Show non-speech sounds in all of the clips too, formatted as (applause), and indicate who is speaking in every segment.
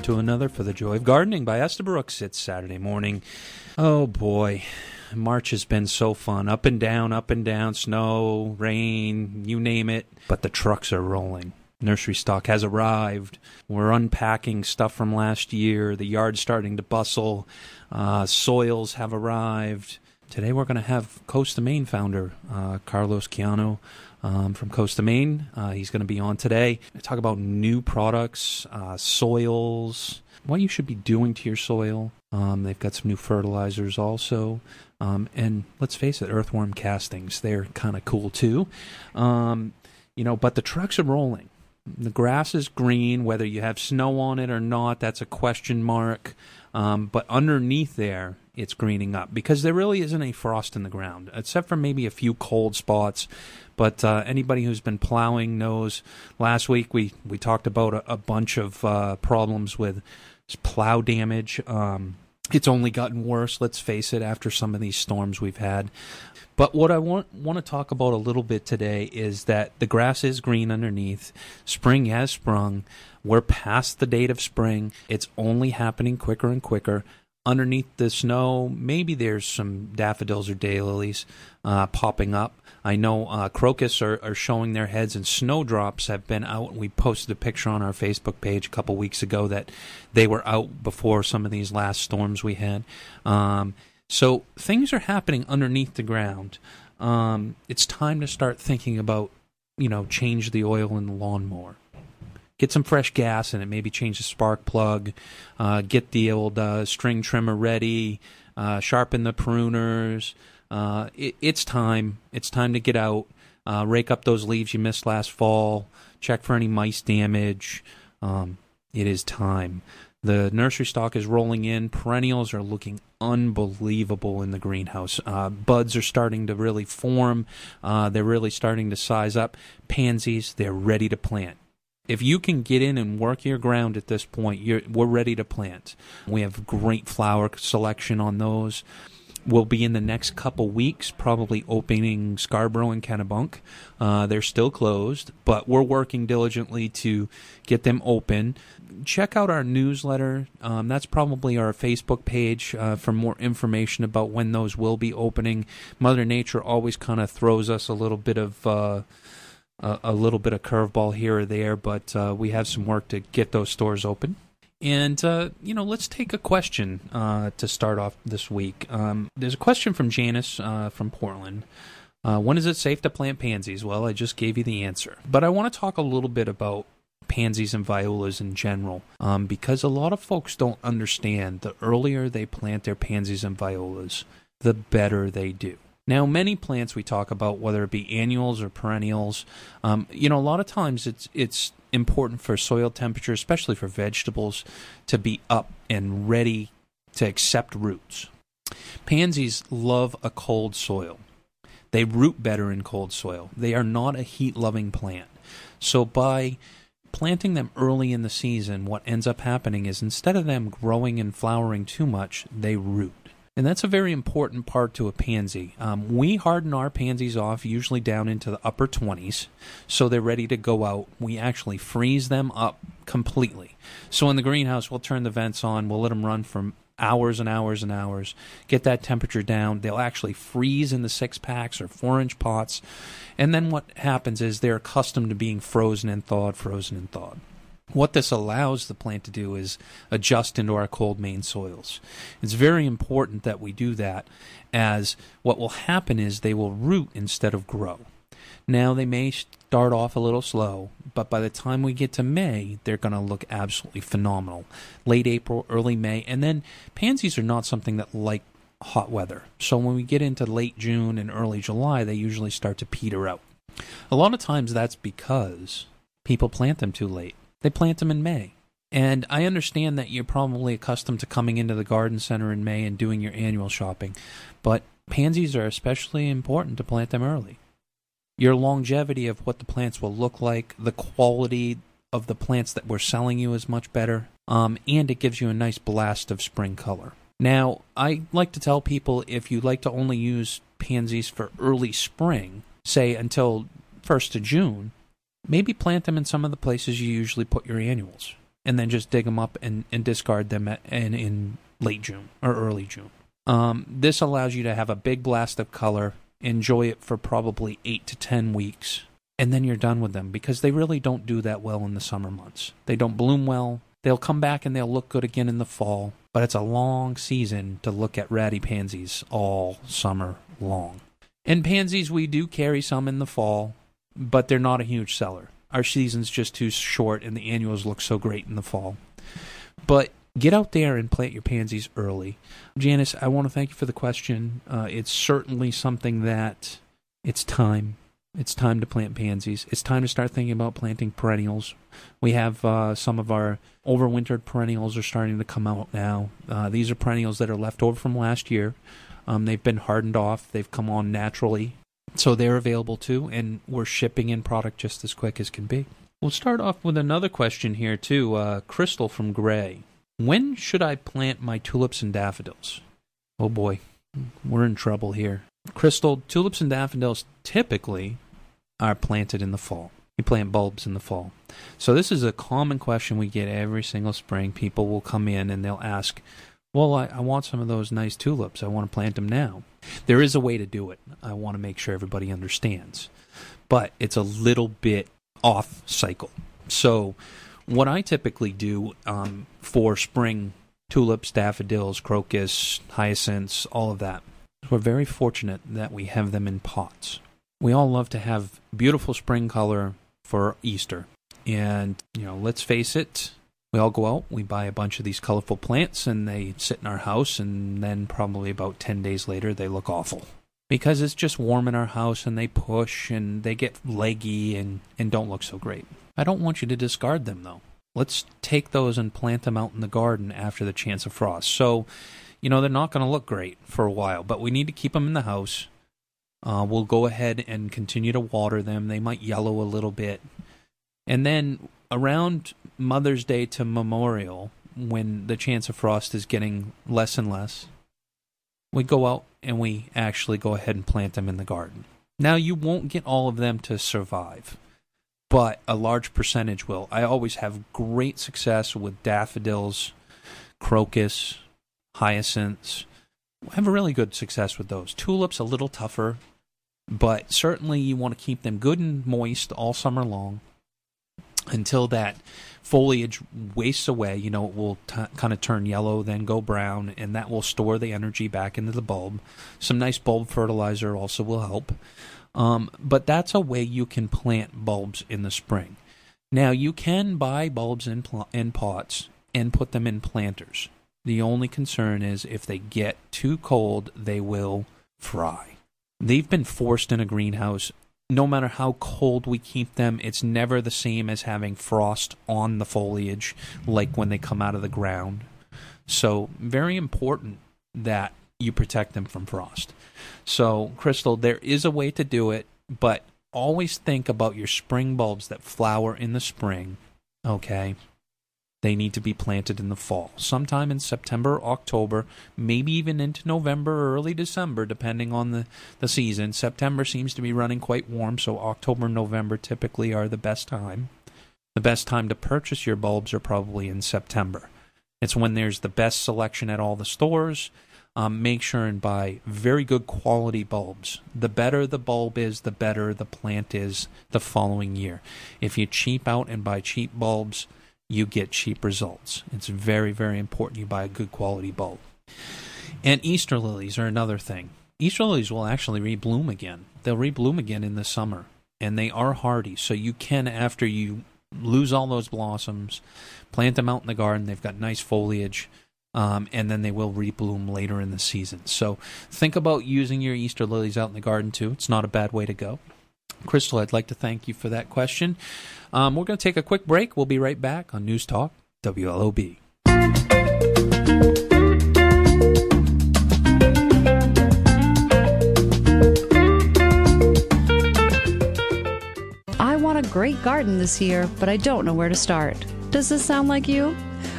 Speaker 1: welcome to another For the Joy of Gardening by Estabrooks. It's Saturday morning. Oh boy, March has been so fun. Up and down, up and down, snow, rain, you name it. But the trucks are rolling. Nursery stock has arrived. We're unpacking stuff from last year. The yard's starting to bustle. Uh, soils have arrived. Today we're going to have Coast of Maine founder uh, Carlos Quijano um, from Coast of Maine. Uh, he's going to be on today. Talk about new products, uh, soils, what you should be doing to your soil. Um, they've got some new fertilizers also. Um, and let's face it, earthworm castings, they're kind of cool too. Um, you know, but the trucks are rolling. The grass is green, whether you have snow on it or not, that's a question mark. Um, but underneath there, it's greening up because there really isn't any frost in the ground, except for maybe a few cold spots. But uh, anybody who's been plowing knows. Last week we we talked about a, a bunch of uh, problems with plow damage. Um, it's only gotten worse. Let's face it. After some of these storms we've had, but what I want want to talk about a little bit today is that the grass is green underneath. Spring has sprung. We're past the date of spring. It's only happening quicker and quicker underneath the snow, maybe there's some daffodils or daylilies uh, popping up. I know uh, crocus are, are showing their heads, and snowdrops have been out. We posted a picture on our Facebook page a couple weeks ago that they were out before some of these last storms we had. Um, so things are happening underneath the ground. Um, it's time to start thinking about, you know, change the oil in the lawnmower get some fresh gas in it. Maybe change the spark plug, uh, get the old uh, string trimmer ready, uh, sharpen the pruners. Uh, it, it's time. It's time to get out, uh, rake up those leaves you missed last fall, check for any mice damage. Um, it is time. The nursery stock is rolling in. Perennials are looking unbelievable in the greenhouse. Uh, buds are starting to really form. Uh, they're really starting to size up. Pansies, they're ready to plant if you can get in and work your ground at this point, we're ready to plant. We have great flower selection on those. We'll be in the next couple weeks, probably opening Scarborough and Kennebunk. Uh, they're still closed, but we're working diligently to get them open. Check out our newsletter. Um, that's probably our Facebook page uh, for more information about when those will be opening. Mother Nature always kind of throws us a little bit of. Uh, a, little bit of curveball here or there, but uh, we have some work to get those stores open. And, uh, you know, let's take a question uh, to start off this week. Um, there's a question from Janice uh, from Portland. Uh, when is it safe to plant pansies? Well, I just gave you the answer. But I want to talk a little bit about pansies and violas in general um, because a lot of folks don't understand the earlier they plant their pansies and violas, the better they do. Now, many plants we talk about, whether it be annuals or perennials, um, you know, a lot of times it's it's important for soil temperature, especially for vegetables, to be up and ready to accept roots. Pansies love a cold soil. They root better in cold soil. They are not a heat loving plant. So by planting them early in the season, what ends up happening is instead of them growing and flowering too much, they root. And that's a very important part to a pansy. Um, we harden our pansies off usually down into the upper 20s, so they're ready to go out. We actually freeze them up completely. So in the greenhouse, we'll turn the vents on, we'll let them run for hours and hours and hours, get that temperature down. They'll actually freeze in the six packs or four inch pots. And then what happens is they're accustomed to being frozen and thawed, frozen and thawed. What this allows the plant to do is adjust into our cold Maine soils. It's very important that we do that, as what will happen is they will root instead of grow. Now, they may start off a little slow, but by the time we get to May, they're going to look absolutely phenomenal. Late April, early May, and then pansies are not something that like hot weather. So when we get into late June and early July, they usually start to peter out. A lot of times that's because people plant them too late. They plant them in May. And I understand that you're probably accustomed to coming into the garden center in May and doing your annual shopping, but pansies are especially important to plant them early. Your longevity of what the plants will look like, the quality of the plants that we're selling you is much better, um, and it gives you a nice blast of spring color. Now, I like to tell people if you like to only use pansies for early spring, say until 1st of June, maybe plant them in some of the places you usually put your annuals. and then just dig them up and, and discard them at, in, in late June or early June. Um, this allows you to have a big blast of color, enjoy it for probably eight to ten weeks, and then you're done with them because they really don't do that well in the summer months. They don't bloom well. They'll come back and they'll look good again in the fall, but it's a long season to look at ratty pansies all summer long. And pansies, we do carry some in the fall, but they're not a huge seller. Our season's just too short, and the annuals look so great in the fall. But get out there and plant your pansies early. Janice, I want to thank you for the question. Uh, it's certainly something that it's time. It's time to plant pansies. It's time to start thinking about planting perennials. We have uh, some of our overwintered perennials are starting to come out now. Uh, these are perennials that are left over from last year. Um, they've been hardened off. They've come on naturally. So they're available too, and we're shipping in product just as quick as can be. We'll start off with another question here too. Uh, Crystal from Gray. When should I plant my tulips and daffodils? Oh boy, we're in trouble here. Crystal, tulips and daffodils typically are planted in the fall. You plant bulbs in the fall. So this is a common question we get every single spring. People will come in and they'll ask, well, I, I, want some of those nice tulips. I want to plant them now. There is a way to do it. I want to make sure everybody understands. But it's a little bit off cycle. So, what I typically do um, for spring tulips, daffodils, crocus, hyacinths, all of that, we're very fortunate that we have them in pots. We all love to have beautiful spring color for Easter. And, you know, let's face it, we all go out, we buy a bunch of these colorful plants, and they sit in our house, and then probably about 10 days later, they look awful. Because it's just warm in our house, and they push, and they get leggy, and, and don't look so great. I don't want you to discard them, though. Let's take those and plant them out in the garden after the chance of frost. So, you know, they're not going to look great for a while, but we need to keep them in the house. Uh, we'll go ahead and continue to water them. They might yellow a little bit. And then around Mother's Day to Memorial, when the chance of frost is getting less and less, we go out and we actually go ahead and plant them in the garden. Now, you won't get all of them to survive, but a large percentage will. I always have great success with daffodils, crocus, hyacinths. I have a really good success with those. Tulips, a little tougher, but certainly you want to keep them good and moist all summer long until that foliage wastes away. You know, it will t- kind of turn yellow, then go brown, and that will store the energy back into the bulb. Some nice bulb fertilizer also will help. Um, but that's a way you can plant bulbs in the spring. Now, you can buy bulbs in, pl- in pots and put them in planters. The only concern is if they get too cold, they will fry. They've been forced in a greenhouse no matter how cold we keep them, it's never the same as having frost on the foliage like when they come out of the ground. So, very important that you protect them from frost. So, Crystal, there is a way to do it, but always think about your spring bulbs that flower in the spring, okay? They need to be planted in the fall, sometime in September, October, maybe even into November or early December, depending on the, the season. September seems to be running quite warm, so October and November typically are the best time. The best time to purchase your bulbs are probably in September. It's when there's the best selection at all the stores. Um, make sure and buy very good quality bulbs. The better the bulb is, the better the plant is the following year. If you cheap out and buy cheap bulbs, you get cheap results. It's very, very important you buy a good quality bulb. And Easter lilies are another thing. Easter lilies will actually rebloom again. They'll rebloom again in the summer, and they are hardy. So you can, after you lose all those blossoms, plant them out in the garden. They've got nice foliage. Um, and then they will rebloom later in the season. So think about using your Easter lilies out in the garden too. It's not a bad way to go. Crystal, I'd like to thank you for that question. Um, we're going to take a quick break. We'll be right back on News Talk WLOB.
Speaker 2: I want a great garden this year, but I don't know where to start. Does this sound like you?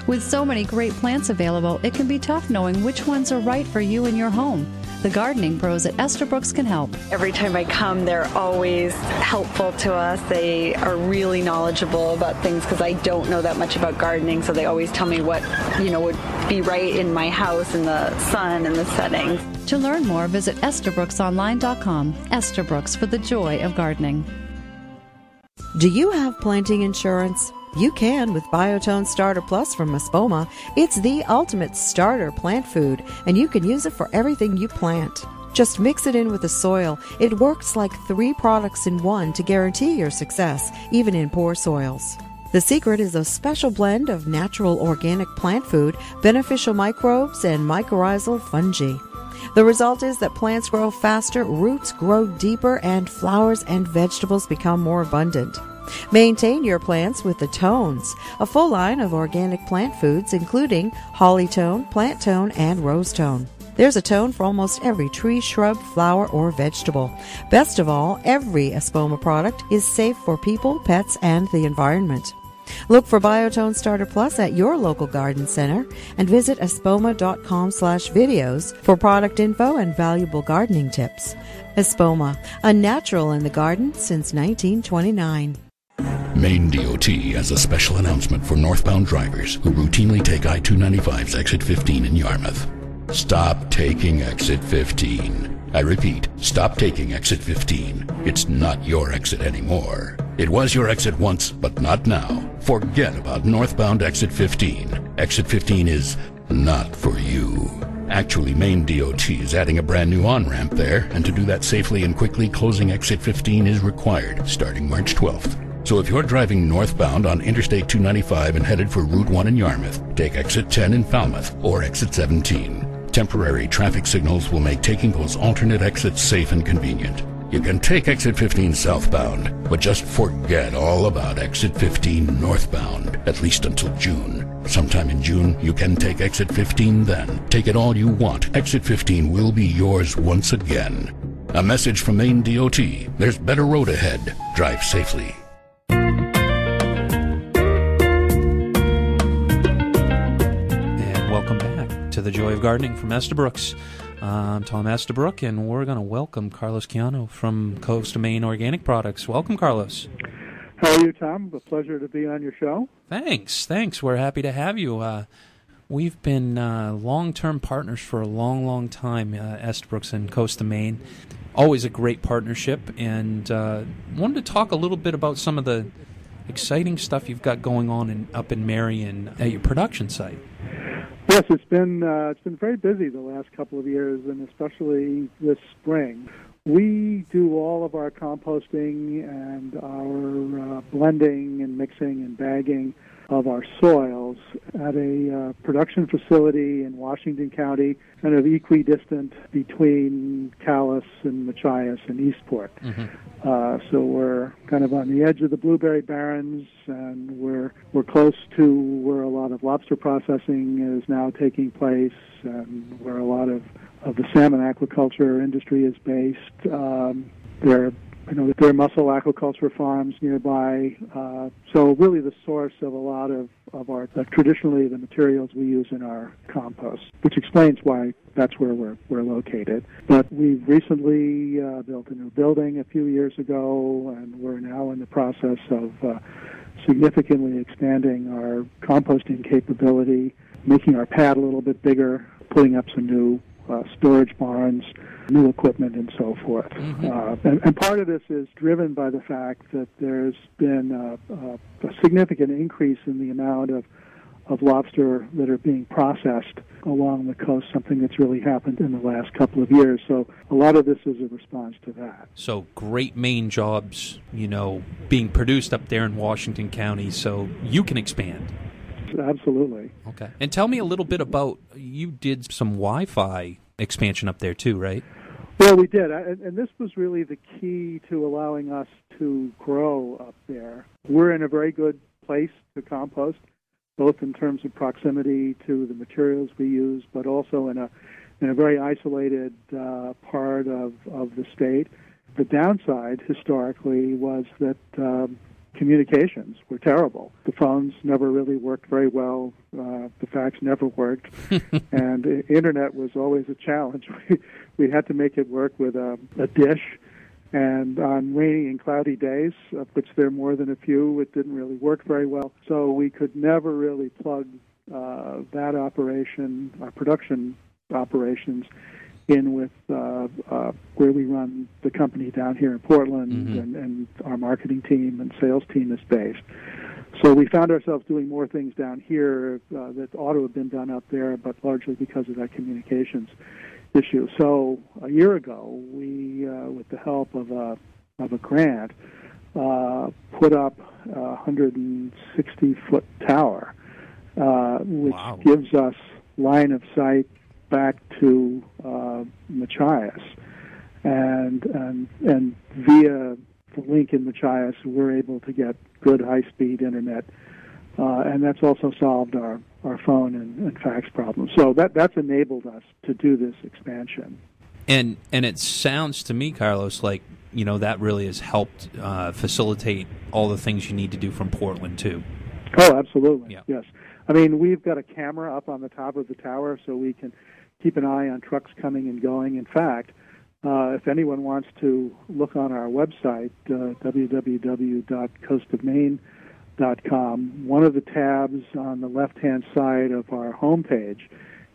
Speaker 2: With so many great plants available, it can be tough knowing which ones are right for you and your home. The gardening pros at Estabrooks can help.
Speaker 3: Every time I come, they're always helpful to us. They are really knowledgeable about things because I don't know that much about gardening, so they always tell me what, you know, would be right in my house in the sun and the settings.
Speaker 2: To learn more, visit EstabrooksOnline.com. Estabrooks for the joy of gardening.
Speaker 4: Do you have planting insurance? You can with Biotone Starter Plus from Espoma. It's the ultimate starter plant food, and you can use it for everything you plant. Just mix it in with the soil. It works like three products in one to guarantee your success, even in poor soils. The secret is a special blend of natural organic plant food, beneficial microbes, and mycorrhizal fungi. The result is that plants grow faster, roots grow deeper, and flowers and vegetables become more abundant. Maintain your plants with the Tones, a full line of organic plant foods including holly tone, plant tone, and rose tone. There's a tone for almost every tree, shrub, flower, or vegetable. Best of all, every Espoma product is safe for people, pets, and the environment. Look for Biotone Starter Plus at your local garden center and visit espoma.com slash videos for product info and valuable gardening tips. Espoma, a natural in the garden since 1929.
Speaker 5: Maine DOT has a special announcement for northbound drivers who routinely take I 295's exit 15 in Yarmouth. Stop taking exit 15. I repeat, stop taking exit 15. It's not your exit anymore. It was your exit once, but not now. Forget about northbound exit 15. Exit 15 is not for you. Actually, Maine DOT is adding a brand new on ramp there, and to do that safely and quickly, closing exit 15 is required starting March 12th. So if you're driving northbound on Interstate 295 and headed for Route 1 in Yarmouth, take exit 10 in Falmouth or exit 17. Temporary traffic signals will make taking those alternate exits safe and convenient. You can take exit 15 southbound, but just forget all about exit 15 northbound, at least until June. Sometime in June, you can take exit 15 then. Take it all you want. Exit 15 will be yours once again. A message from Maine DOT. There's better road ahead. Drive safely.
Speaker 1: To the Joy of Gardening from Estabrooks. I'm Tom Estabrook, and we're going to welcome Carlos Quijano from Coast of Maine Organic Products. Welcome, Carlos.
Speaker 6: How are you, Tom? A pleasure to be on your show.
Speaker 1: Thanks, thanks. We're happy to have you. Uh, we've been uh, long-term partners for a long, long time, uh, Estabrooks and Coast of Maine. Always a great partnership, and uh, wanted to talk a little bit about some of the exciting stuff you've got going on in, up in Marion at your production site.
Speaker 6: Yes, it's been uh, it's been very busy the last couple of years, and especially this spring. We do all of our composting and our uh, blending and mixing and bagging of our soils at a uh, production facility in Washington County, kind of equidistant between Calais and Machias and Eastport.
Speaker 1: Mm-hmm.
Speaker 6: Uh, so we're kind of on the edge of the blueberry barrens, and we're we're close to where a lot of lobster processing is now taking place, and where a lot of of the salmon aquaculture industry is based. Um, there you know, that there are mussel aquaculture farms nearby. Uh, so really the source of a lot of, of our, uh, traditionally the materials we use in our compost, which explains why that's where we're, we're located. But we've recently uh, built a new building a few years ago, and we're now in the process of uh, significantly expanding our composting capability, making our pad a little bit bigger, putting up some new uh, storage barns, new equipment, and so forth.
Speaker 1: Mm-hmm.
Speaker 6: Uh, and, and, part of this is driven by the fact that there's been a, a, a significant increase in the amount of of lobster that are being processed along the coast, something that's really happened in the last couple of years. So a lot of this is a response to that.
Speaker 1: So great Maine jobs, you know, being produced up there in Washington County, so you can expand.
Speaker 6: Absolutely.
Speaker 1: Okay. And tell me a little bit about you did some Wi-Fi expansion up there too, right?
Speaker 6: Well, we did, and this was really the key to allowing us to grow up there. We're in a very good place to compost, both in terms of proximity to the materials we use, but also in a in a very isolated uh, part of of the state. The downside historically was that um, communications were terrible. The phones never really worked very well. Uh, the fax never worked, (laughs) and internet was always a challenge. (laughs) We, we had to make it work with a, a dish, and on rainy and cloudy days, of which there are more than a few, it didn't really work very well. So we could never really plug uh, that operation, our production operations, in with uh, uh, where we run the company down here in Portland,
Speaker 1: Mhm.
Speaker 6: and, and our marketing team and sales team is based. So we found ourselves doing more things down here uh, that ought to have been done up there, but largely because of that communications issue. So a year ago, we, uh, with the help of a of a grant, uh, put up a 160 foot tower, uh, which
Speaker 1: Wow.
Speaker 6: gives us line of sight back to uh, Machias, and and and via the link in Machias, we're able to get good high speed internet, uh, and that's also solved our our phone and, and fax problems. So that that's enabled us to do this expansion.
Speaker 1: And and it sounds to me, Carlos, like you know that really has helped uh, facilitate all the things you need to do from Portland too.
Speaker 6: Oh, absolutely.
Speaker 1: Yeah.
Speaker 6: Yes. I mean, we've got a camera up on the top of the tower so we can keep an eye on trucks coming and going. In fact, uh, if anyone wants to look on our website, uh, www.coastofmaine.com, one of the tabs on the left-hand side of our homepage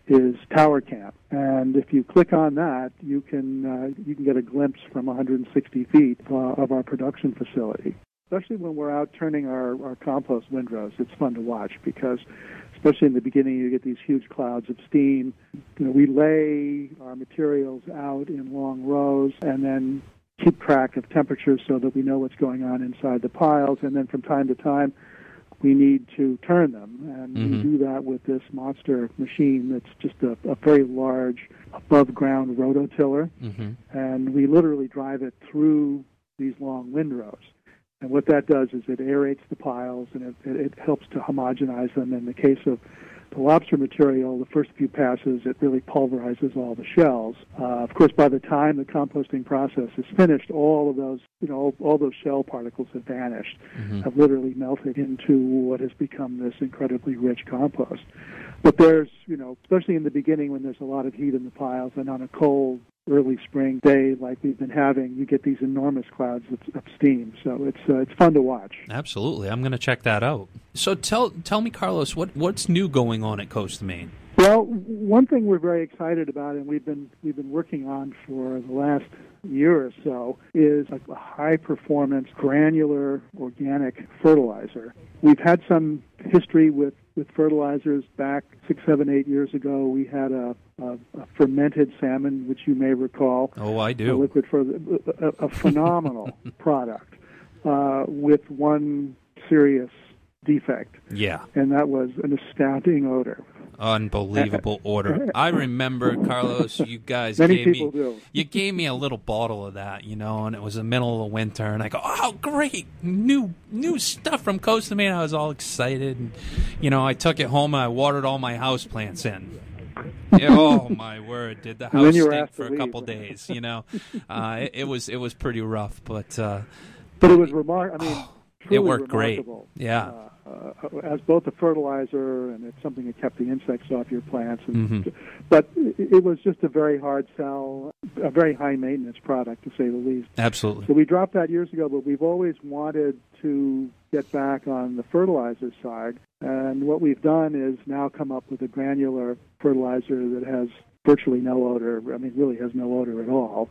Speaker 6: is Tower Camp, and if you click on that, you can uh, you can get a glimpse from 160 feet uh, of our production facility. Especially when we're out turning our, our compost windrows, it's fun to watch because, especially in the beginning, you get these huge clouds of steam. You know, we lay our materials out in long rows and then keep track of temperatures so that we know what's going on inside the piles. And then from time to time, we need to turn them, and
Speaker 1: Mhm.
Speaker 6: we do that with this monster machine that's just a, a very large above-ground rototiller
Speaker 1: Mm-hmm.
Speaker 6: and we literally drive it through these long windrows. And what that does is it aerates the piles and it, it, it helps to homogenize them. In the case of the lobster material, the first few passes, it really pulverizes all the shells. Uh, of course, by the time the composting process is finished, all of those, you know, all those shell particles have vanished,
Speaker 1: Mhm.
Speaker 6: have literally melted into what has become this incredibly rich compost. But there's, you know, especially in the beginning when there's a lot of heat in the piles and on a cold early spring day like we've been having, you get these enormous clouds of, of steam. So it's uh, it's fun to watch.
Speaker 1: Absolutely, I'm going to check that out. So tell tell me, Carlos, what what's new going on at Coast Maine?
Speaker 6: Well, one thing we're very excited about, and we've been we've been working on for the last year or so, is a high performance granular organic fertilizer. We've had some history with with fertilizers back six, seven, eight years ago. We had a, a, a fermented salmon, which you may recall.
Speaker 1: Oh, I do.
Speaker 6: A liquid for a, a phenomenal (laughs) product uh, with one serious defect,
Speaker 1: Yeah,
Speaker 6: and that was an astounding odor.
Speaker 1: Unbelievable order. (laughs) I remember, Carlos, you guys
Speaker 6: Many
Speaker 1: gave me
Speaker 6: do.
Speaker 1: you gave me a little bottle of that, you know, and it was the middle of the winter, and I go, "Oh, great, new new stuff from Coast of Maine." I was all excited, and you know, I took it home and I watered all my house plants in. Yeah, oh my word! Did the house stink for a couple days? You know, uh, it, it was it was pretty rough, but uh,
Speaker 6: But it was remarkable. I mean, (sighs) truly
Speaker 1: worked great. Yeah.
Speaker 6: Uh, uh, as both a fertilizer and it's something that kept the insects off your plants. And,
Speaker 1: Mhm.
Speaker 6: But it it was just a very hard sell, a very high maintenance product to say the least.
Speaker 1: absolutely.
Speaker 6: So we dropped that years ago, but we've always wanted to get back on the fertilizer side. And what we've done is now come up with a granular fertilizer that has virtually no odor. I mean, really has no odor at all.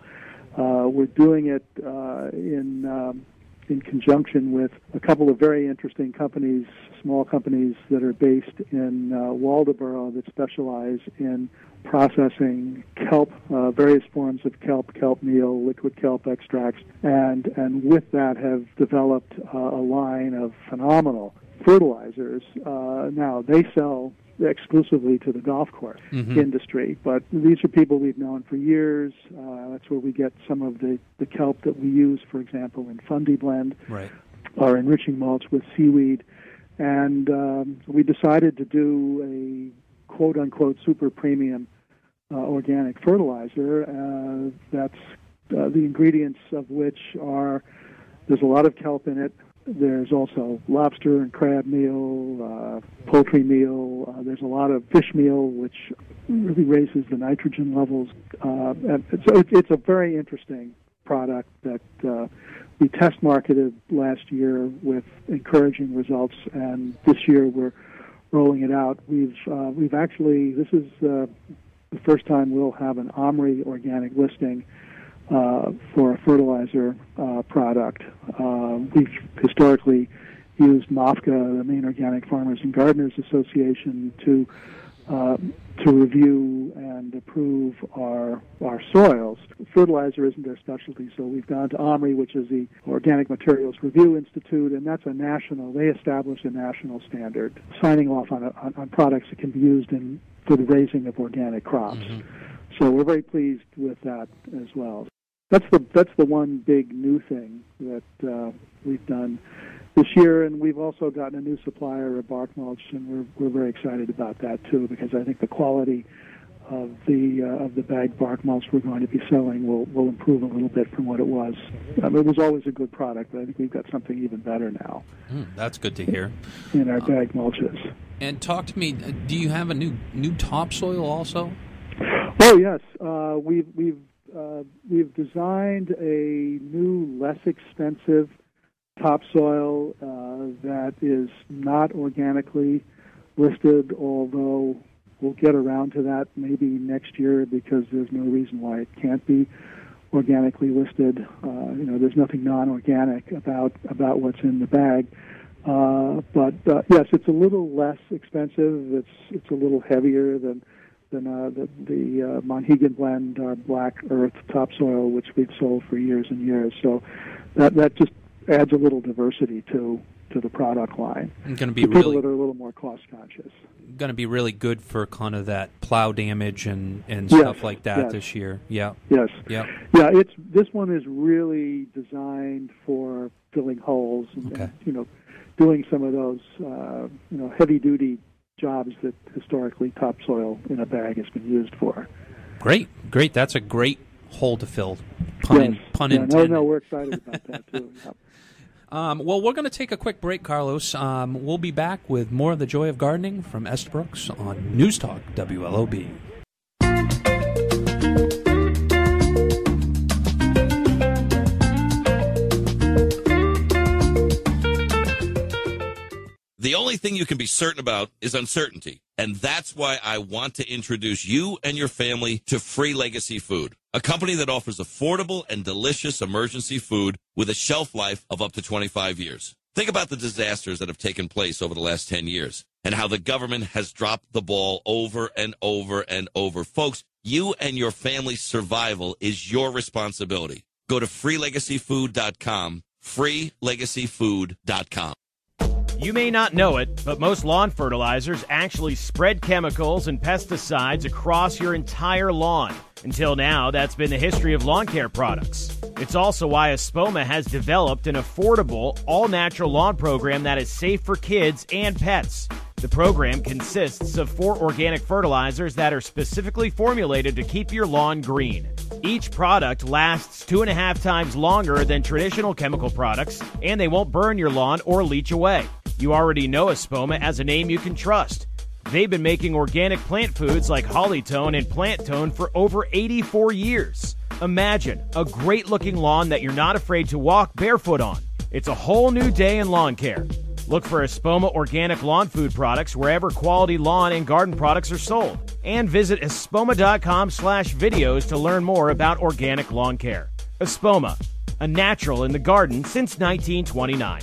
Speaker 6: Uh, we're doing it uh, in um, in conjunction with a couple of very interesting companies, small companies that are based in uh, Waldoboro that specialize in processing kelp, uh, various forms of kelp, kelp meal, liquid kelp extracts, and and with that have developed uh, a line of phenomenal fertilizers. Uh, now they sell exclusively to the golf course
Speaker 1: Mhm.
Speaker 6: industry, but these are people we've known for years. Uh, that's where we get some of the, the kelp that we use, for example, in Fundy Blend
Speaker 1: Right.
Speaker 6: or enriching mulch with seaweed. And um, we decided to do a quote unquote super premium uh, organic fertilizer uh, that's uh, the ingredients of which are there's a lot of kelp in it, there's also lobster and crab meal, uh, poultry meal. Uh, there's a lot of fish meal, which really raises the nitrogen levels. Uh, and so it's, it's a very interesting product that uh, we test marketed last year with encouraging results, and this year we're rolling it out. We've uh, we've actually this is uh, the first time we'll have an OMRI organic listing uh, for a fertilizer uh, product. Uh, we've historically used MOFGA, the Maine Organic Farmers and Gardeners Association, to uh, to review and approve our our soils. Fertilizer isn't their specialty, so we've gone to OMRI, which is the Organic Materials Review Institute, and that's a national. They establish a national standard, signing off on, a, on, on products that can be used in for the raising of organic crops. Mm-hmm. So we're very pleased with that as well. That's the that's the one big new thing that uh, we've done this year, and we've also gotten a new supplier of bark mulch, and we're we're very excited about that too because I think the quality of the uh, of the bag bark mulch we're going to be selling will will improve a little bit from what it was. Um, it was always a good product, but I think we've got something even better now.
Speaker 1: Mm, that's good to hear.
Speaker 6: In our bag mulches.
Speaker 1: And talk to me. Do you have a new new topsoil also?
Speaker 6: Oh yes, uh, we've we've uh, we've designed a new, less expensive topsoil uh, that is not organically listed, although we'll get around to that maybe next year because there's no reason why it can't be organically listed. Uh, you know, there's nothing non-organic about about what's in the bag. Uh, but uh, yes, it's a little less expensive. It's it's a little heavier than than uh, the, the uh, Monhegan blend, our black earth topsoil, which we've sold for years and years. So that that just adds a little diversity to to the product line.
Speaker 1: Going to be really,
Speaker 6: people that are a little more cost conscious.
Speaker 1: Going to be really good for kind of that plow damage and and
Speaker 6: yes,
Speaker 1: stuff like that
Speaker 6: yes.
Speaker 1: this year. Yeah.
Speaker 6: Yes.
Speaker 1: Yeah.
Speaker 6: Yeah. It's this one is really designed for filling holes and,
Speaker 1: okay.
Speaker 6: and you know doing some of those uh, you know heavy duty jobs that historically topsoil in a bag has been used for.
Speaker 1: Great, great. That's a great hole to fill. Pun,
Speaker 6: yes.
Speaker 1: in, pun
Speaker 6: yeah,
Speaker 1: intended.
Speaker 6: No, no, we're excited about that too. (laughs) Yep.
Speaker 1: Um, well, we're going to take a quick break, Carlos. Um, we'll be back with more of the joy of gardening from Estabrooks on News Talk WLOB.
Speaker 7: The only thing you can be certain about is uncertainty. And that's why I want to introduce you and your family to Free Legacy Food, a company that offers affordable and delicious emergency food with a shelf life of up to 25 years. Think about the disasters that have taken place over the last 10 years and how the government has dropped the ball over and over and over. Folks, you and your family's survival is your responsibility. Go to freelegacyfood.com, freelegacyfood.com.
Speaker 8: You may not know it, but most lawn fertilizers actually spread chemicals and pesticides across your entire lawn. Until now, that's been the history of lawn care products. It's also why Espoma has developed an affordable, all natural lawn program that is safe for kids and pets. The program consists of four organic fertilizers that are specifically formulated to keep your lawn green. Each product lasts two and a half times longer than traditional chemical products, and they won't burn your lawn or leach away. You already know Espoma as a name you can trust. They've been making organic plant foods like Hollytone and Plant Tone for over 84 years. Imagine a great looking lawn that you're not afraid to walk barefoot on. It's a whole new day in lawn care. Look for Espoma organic lawn food products wherever quality lawn and garden products are sold. And visit espoma.com slash videos to learn more about organic lawn care. Espoma, a natural in the garden since 1929.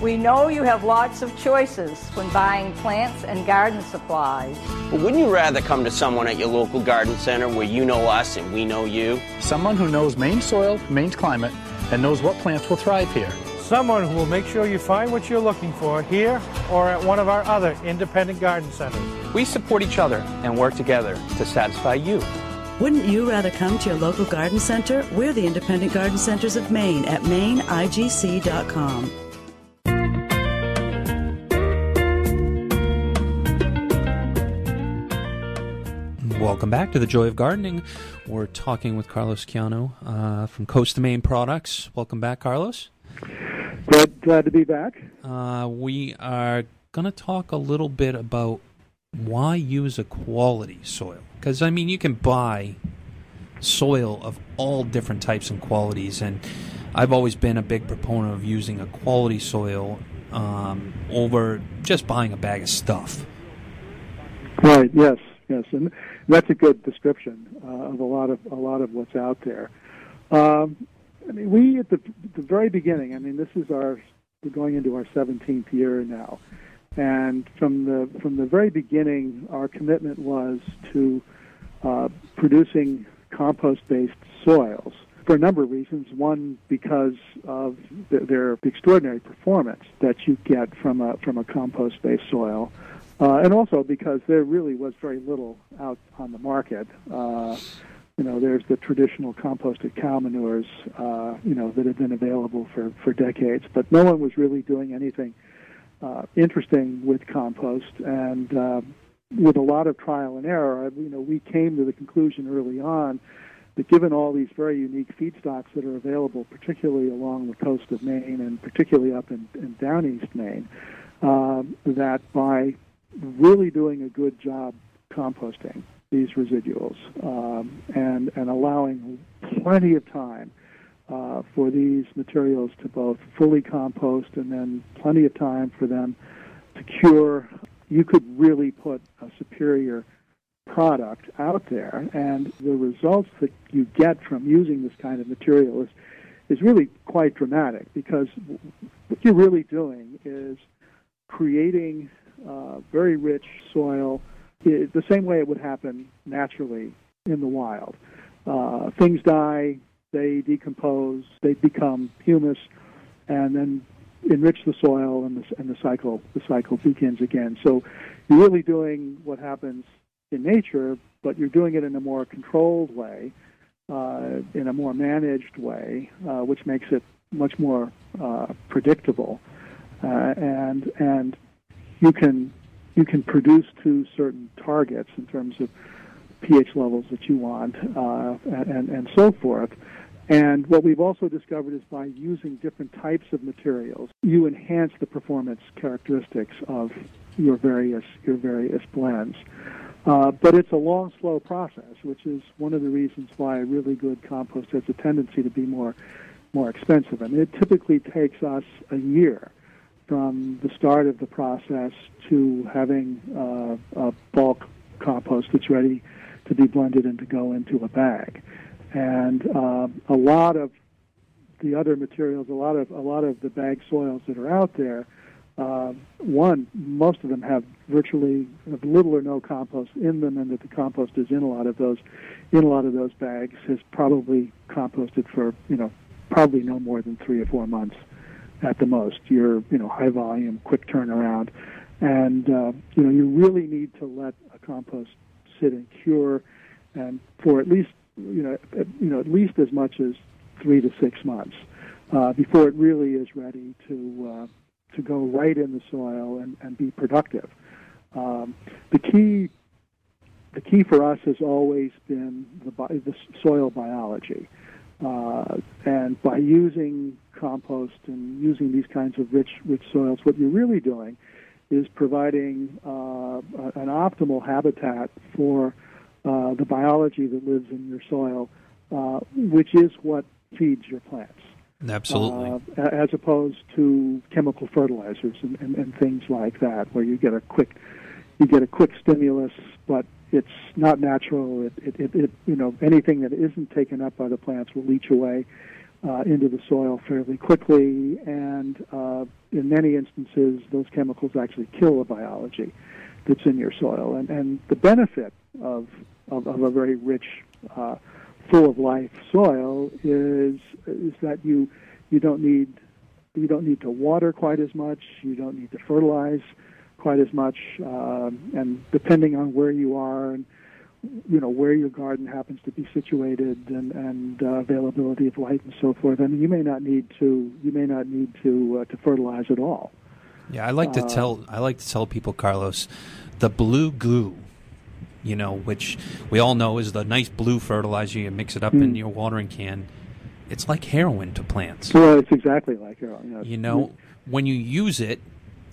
Speaker 9: We know you have lots of choices when buying plants and garden supplies.
Speaker 10: But wouldn't you rather come to someone at your local garden center where you know us and we know you?
Speaker 11: Someone who knows Maine soil, Maine's climate, and knows what plants will thrive here.
Speaker 12: Someone who will make sure you find what you're looking for here or at one of our other independent garden centers.
Speaker 13: We support each other and work together to satisfy you.
Speaker 14: Wouldn't you rather come to your local garden center? We're the Independent Garden Centers of Maine at maineigc.com.
Speaker 1: Welcome back to the Joy of Gardening. We're talking with Carlos Quijano uh, from Coast to Maine Products. Welcome back, Carlos.
Speaker 6: Glad, glad to be back.
Speaker 1: Uh, we are going to talk a little bit about why use a quality soil. Because, I mean, you can buy soil of all different types and qualities, and I've always been a big proponent of using a quality soil um, over just buying a bag of stuff.
Speaker 6: Right. Yes. Yes, and that's a good description uh, of a lot of a lot of what's out there. Um, I mean, we at the, the very beginning. I mean, this is our we're going into our 17th year now, and from the from the very beginning, our commitment was to uh, producing compost-based soils for a number of reasons. One, because of the, their extraordinary performance that you get from a from a compost-based soil, uh, and also because there really was very little out on the market. Uh, you know, there's the traditional composted cow manures, uh, you know, that have been available for, for decades, but no one was really doing anything uh, interesting with compost. And uh, with a lot of trial and error, you know, we came to the conclusion early on that given all these very unique feedstocks that are available, particularly along the coast of Maine and particularly up in, in down east Maine, um, that by really doing a good job composting these residuals um, and and allowing plenty of time uh, for these materials to both fully compost and then plenty of time for them to cure. You could really put a superior product out there, and the results that you get from using this kind of material is is really quite dramatic because what you're really doing is creating uh, very rich soil it, the same way it would happen naturally in the wild. Uh, things die, they decompose, they become humus, and then enrich the soil, and the, and the cycle the cycle begins again. So you're really doing what happens in nature, but you're doing it in a more controlled way, uh, in a more managed way, uh, which makes it much more uh, predictable, uh, and and you can you can produce to certain targets in terms of pH levels that you want uh, and, and so forth. And what we've also discovered is by using different types of materials, you enhance the performance characteristics of your various your various blends. Uh, but it's a long, slow process, which is one of the reasons why really good compost has a tendency to be more more expensive. I mean, it typically takes us a year from the start of the process to having uh, a bulk compost that's ready to be blended and to go into a bag. And uh, a lot of the other materials, a lot of a lot of the bag soils that are out there, uh, one, most of them have virtually little or no compost in them, and that the compost is in a lot of those in a lot of those bags has probably composted for you know probably no more than three or four months at the most. You're, you know, high volume, quick turnaround, and uh, you know you really need to let a compost sit and cure, and for at least you know at, you know at least as much as three to six months uh, before it really is ready to uh, to go right in the soil and, and be productive. Um, the key the key for us has always been the, the soil biology. Uh, and by using compost and using these kinds of rich, rich soils, what you're really doing is providing uh, an optimal habitat for uh, the biology that lives in your soil, uh, which is what feeds your plants.
Speaker 1: Absolutely.
Speaker 6: Uh, as opposed to chemical fertilizers and, and, and things like that, where you get a quick you get a quick stimulus, but it's not natural. It, it, it, it, you know, anything that isn't taken up by the plants will leach away uh, into the soil fairly quickly, and uh, in many instances, those chemicals actually kill the biology that's in your soil. And, and the benefit of, of, of a very rich, uh, full of life soil is is that you you don't need you don't need to water quite as much. You don't need to fertilize quite as much, uh, and depending on where you are and you know where your garden happens to be situated and, and uh, availability of light and so forth. I mean, you may not need to you may not need to uh, to fertilize at all.
Speaker 1: Yeah, I like to
Speaker 6: Uh,
Speaker 1: tell I like to tell people, Carlos, the blue goo, you know, which we all know is the nice blue fertilizer. You mix it up in
Speaker 6: Mm.
Speaker 1: your watering can. it's like heroin to plants.
Speaker 6: Well, it's exactly like heroin. You know,
Speaker 1: You know, when you use it,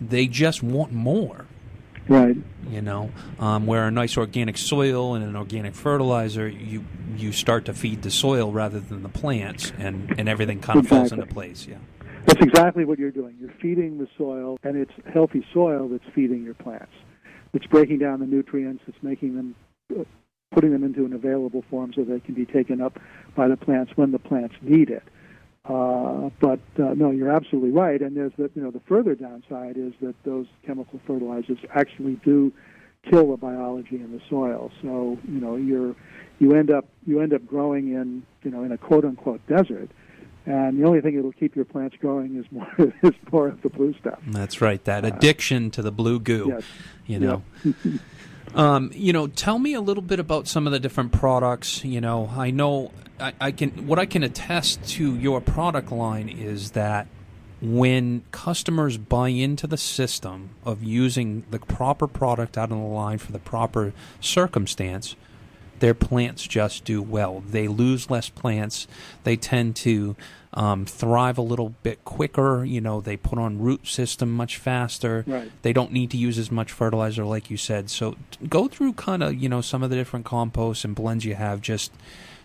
Speaker 1: they just want more.
Speaker 6: Right.
Speaker 1: You know, um, where a nice organic soil and an organic fertilizer, you you start to feed the soil rather than the plants, and, and everything kind of falls into place. Yeah.
Speaker 6: That's exactly what you're doing. You're feeding the soil, and it's healthy soil that's feeding your plants. It's breaking down the nutrients. It's making them, uh, putting them into an available form so they can be taken up by the plants when the plants need it. Uh, but uh, no, you're absolutely right. And there's the you know the further downside is that those chemical fertilizers actually do kill the biology in the soil. So you know you're you end up you end up growing in you know in a quote unquote desert, and the only thing that'll keep your plants growing is more (laughs) is more of the blue stuff.
Speaker 1: That's right. That addiction to the blue goo.
Speaker 6: yes.
Speaker 1: You know. (laughs) Um, you know, tell me a little bit about some of the different products. You know, I know I, I can. What I can attest to your product line is that when customers buy into the system of using the proper product out on the line for the proper circumstance, their plants just do well. They lose less plants. They tend to um, thrive a little bit quicker. You know, they put on root system much faster.
Speaker 6: Right.
Speaker 1: They don't need to use as much fertilizer, like you said. So go through kind of you know some of the different composts and blends you have, just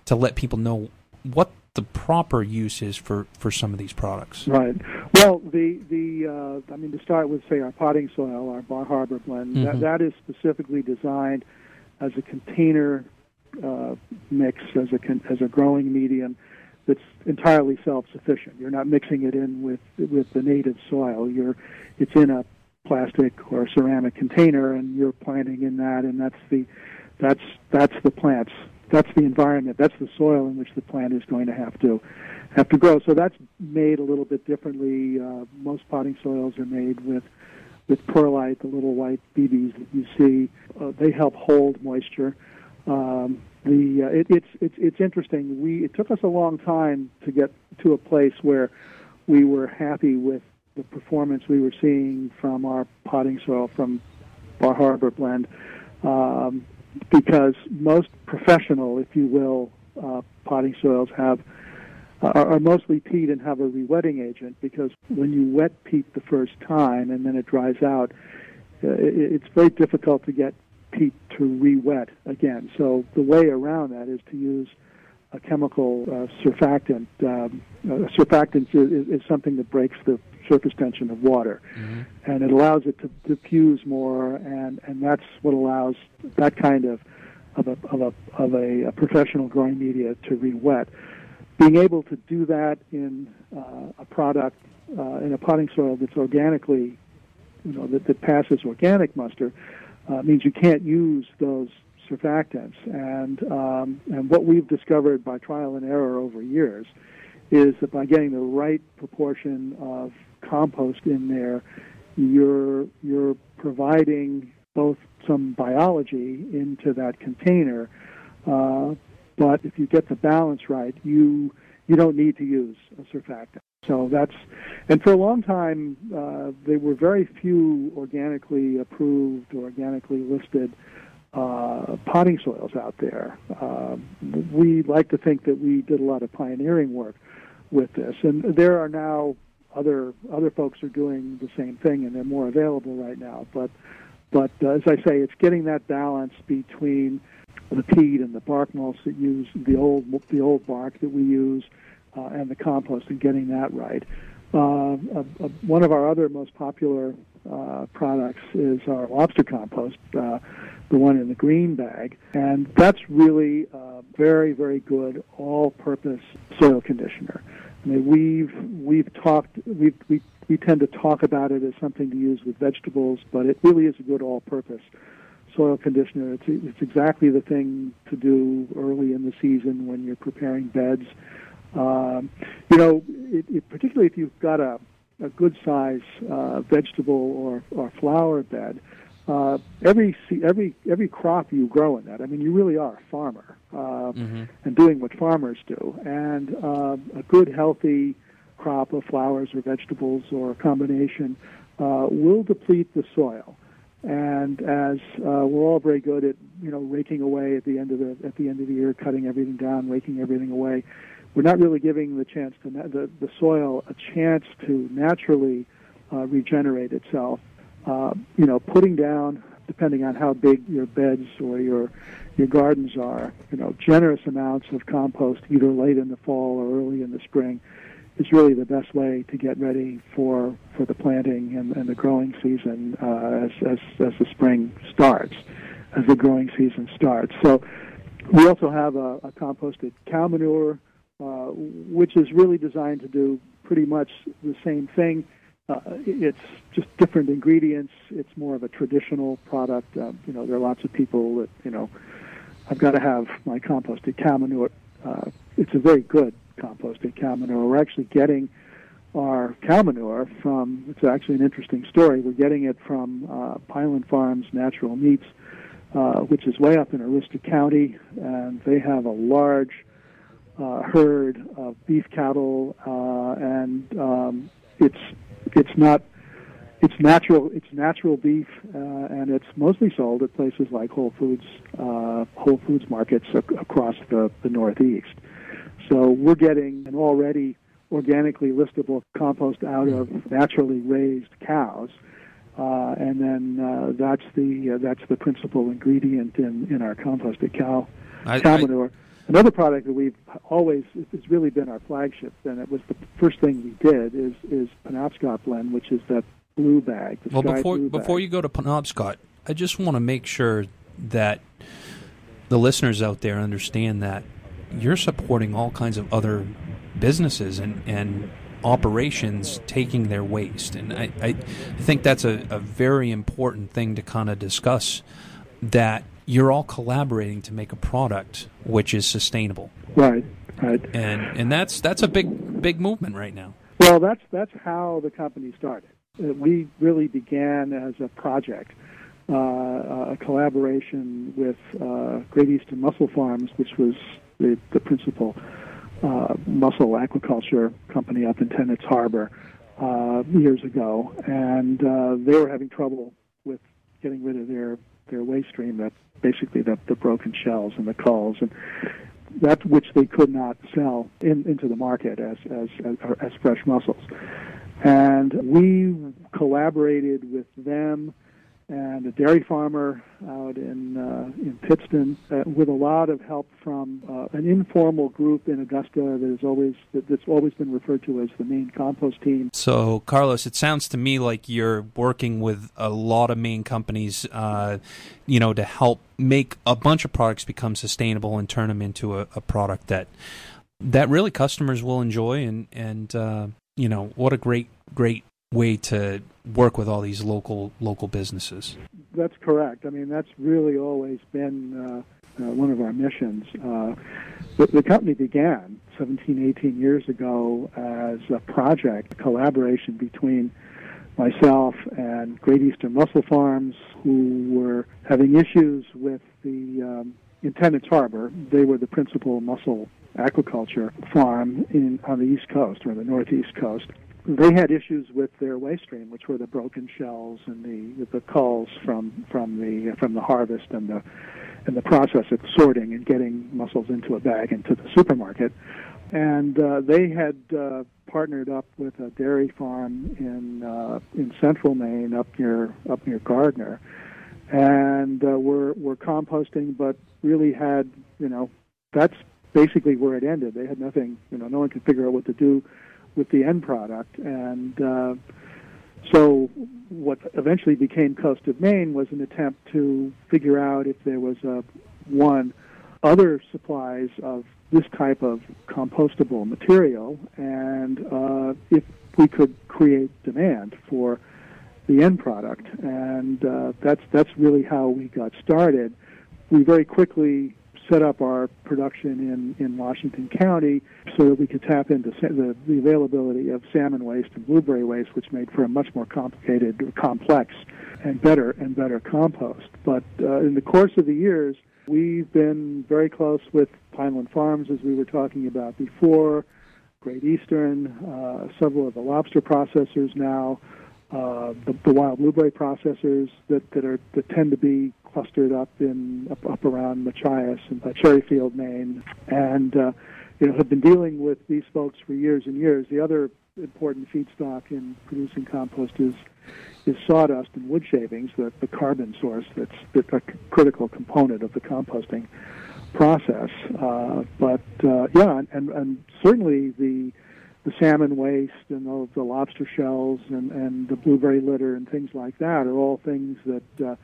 Speaker 1: to let people know what the proper use is for for some of these products.
Speaker 6: Right. Well, the the uh, I mean to start with, say our potting soil, our Bar Harbor blend,
Speaker 1: Mhm.
Speaker 6: that, that is specifically designed as a container uh, mix, as a con- as a growing medium that's entirely self-sufficient. You're not mixing it in with with the native soil. You're it's in a plastic or ceramic container, and you're planting in that, and that's the that's that's the plants. That's the environment. That's the soil in which the plant is going to have to have to grow. So that's made a little bit differently. Uh, most potting soils are made with with perlite, the little white BBs that you see. Uh, they help hold moisture. Um, the uh, it, it's it's it's interesting. We it took us a long time to get to a place where we were happy with the performance we were seeing from our potting soil from Bar Harbor blend, um, because most professional, if you will, uh, potting soils have are, are mostly peat and have a rewetting agent because when you wet peat the first time and then it dries out, uh, it, it's very difficult to get peat to re-wet again. So the way around that is to use a chemical uh, surfactant. Um, uh, surfactant is, is something that breaks the surface tension of water, and it allows it to diffuse more, and, and that's what allows that kind of of a of a of a, a professional growing media to re-wet. Being able to do that in uh, a product uh, in a potting soil that's organically, you know, that, that passes organic muster, uh, means you can't use those surfactants. And um, and what we've discovered by trial and error over years is that by getting the right proportion of compost in there, you're you're providing both some biology into that container, uh, but if you get the balance right, you you don't need to use a surfactant. So that's and for a long time uh, there were very few organically approved, or organically listed uh, potting soils out there. Um, we like to think that we did a lot of pioneering work with this, and there are now other other folks are doing the same thing, and they're more available right now. But but uh, as I say, it's getting that balance between the peat and the bark mulch that use the old the old bark that we use, uh, and the compost, and getting that right. Uh, uh, uh, one of our other most popular uh, products is our lobster compost, uh, the one in the green bag, and that's really a very very good all-purpose soil conditioner. I mean, we've we've talked we've we we tend to talk about it as something to use with vegetables, but it really is a good all-purpose soil conditioner. It's it's exactly the thing to do early in the season when you're preparing beds. Um, you know, it, it, particularly if you've got a a good size uh, vegetable or or flower bed. Uh, every every every crop you grow in that. I mean, you really are a farmer uh, and doing what farmers do. And uh, a good, healthy crop of flowers or vegetables or a combination uh, will deplete the soil. And as uh, we're all very good at, you know, raking away at the end of the at the end of the year, cutting everything down, raking everything away, we're not really giving the chance to na- the the soil a chance to naturally uh, regenerate itself. Uh, you know, putting down, depending on how big your beds or your your gardens are, you know, generous amounts of compost either late in the fall or early in the spring is really the best way to get ready for for the planting and, and the growing season uh, as, as as the spring starts, as the growing season starts. So we also have a, a composted cow manure, uh, which is really designed to do pretty much the same thing. Uh, it's just different ingredients. It's more of a traditional product. Uh, you know, there are lots of people that you know. I've got to have my composted cow manure. Uh, it's a very good composted cow manure. We're actually getting our cow manure from. It's actually an interesting story. We're getting it from uh, Pineland Farms Natural Meats, uh, which is way up in Aroostook County, and they have a large herd of beef cattle, uh, and um, it's it's not it's natural it's natural beef uh, and it's mostly sold at places like Whole Foods uh, Whole Foods markets ac- across the, the Northeast. So we're getting an already organically listable compost out of naturally raised cows. Uh, and then uh, that's the uh, that's the principal ingredient in, in our composted cow
Speaker 1: I-
Speaker 6: cow
Speaker 1: I-
Speaker 6: manure. Another product that we've always it's really been our flagship, and it was the first thing we did is is Penobscot blend, which is that blue bag.
Speaker 1: Well, before
Speaker 6: bag.
Speaker 1: before you go to Penobscot, I just want to make sure that the listeners out there understand that you're supporting all kinds of other businesses and, and operations taking their waste, and I, I think that's a, a very important thing to kind of discuss. That you're all collaborating to make a product which is sustainable,
Speaker 6: right, right.
Speaker 1: and and that's that's a big big movement right now.
Speaker 6: Well, that's that's how the company started. Uh, we really began as a project, uh, a collaboration with uh, Great Eastern Mussel Farms, which was the, the principal uh, mussel aquaculture company up in Tenants Harbor uh, years ago, and uh, they were having trouble with getting rid of their their waste stream. That basically the, the broken shells and the culls and that which they could not sell in, into the market as, as, as, as fresh mussels. And we collaborated with them and a dairy farmer out in uh, in Pittston uh, with a lot of help from uh, an informal group in Augusta that is always that, that's always been referred to as the Maine compost team.
Speaker 1: So, Carlos, it sounds to me like you're working with a lot of Maine companies, uh, you know, to help make a bunch of products become sustainable and turn them into a, a product that that really customers will enjoy. And and uh, you know, what a great great way to work with all these local local businesses.
Speaker 6: That's correct. I mean, that's really always been uh, uh, one of our missions. Uh, the, the company began 17, 18 years ago as a project, a collaboration between myself and Great Eastern Mussel Farms, who were having issues with the um, in Harbor. They were the principal mussel aquaculture farm in on the East Coast or the Northeast Coast they had issues with their waste stream, which were the broken shells and the the culls from from the from the harvest and the and the process of sorting and getting mussels into a bag into the supermarket. And uh, they had uh, partnered up with a dairy farm in uh, in central Maine, up near up near Gardiner, and uh, were were composting, but really had you know that's basically where it ended. They had nothing, you know, no one could figure out what to do with the end product. And uh, so, what eventually became Coast of Maine was an attempt to figure out if there was a one other supplies of this type of compostable material, and uh, if we could create demand for the end product. And uh, that's that's really how we got started. We very quickly set up our production in, in Washington County so that we could tap into sa- the, the availability of salmon waste and blueberry waste, which made for a much more complicated, complex, and better and better compost. But uh, in the course of the years, we've been very close with Pineland Farms, as we were talking about before, Great Eastern, uh, several of the lobster processors now, uh, the, the wild blueberry processors that, that are that tend to be clustered up in up, up around Machias and uh, Cherryfield, Maine, and uh, you know, have been dealing with these folks for years and years. The other important feedstock in producing compost is is sawdust and wood shavings, the, the carbon source that's, that's a critical component of the composting process. Uh, but uh, yeah, and, and certainly the the salmon waste and the, the lobster shells and, and the blueberry litter and things like that are all things that uh,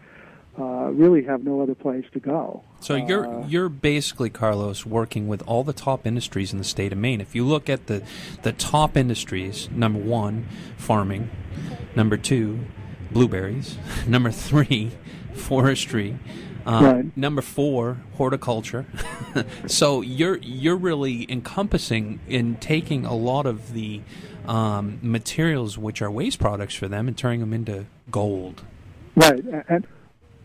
Speaker 6: uh, really have no other place to go.
Speaker 1: So you're
Speaker 6: Uh,
Speaker 1: you're basically Carlos working with all the top industries in the state of Maine. If you look at the the top industries, number one, farming, number two, blueberries, (laughs) number three, forestry. Uh,
Speaker 6: Right.
Speaker 1: Number four, horticulture. (laughs) so you're you're really encompassing in taking a lot of the um, materials which are waste products for them and turning them into gold.
Speaker 6: Right, and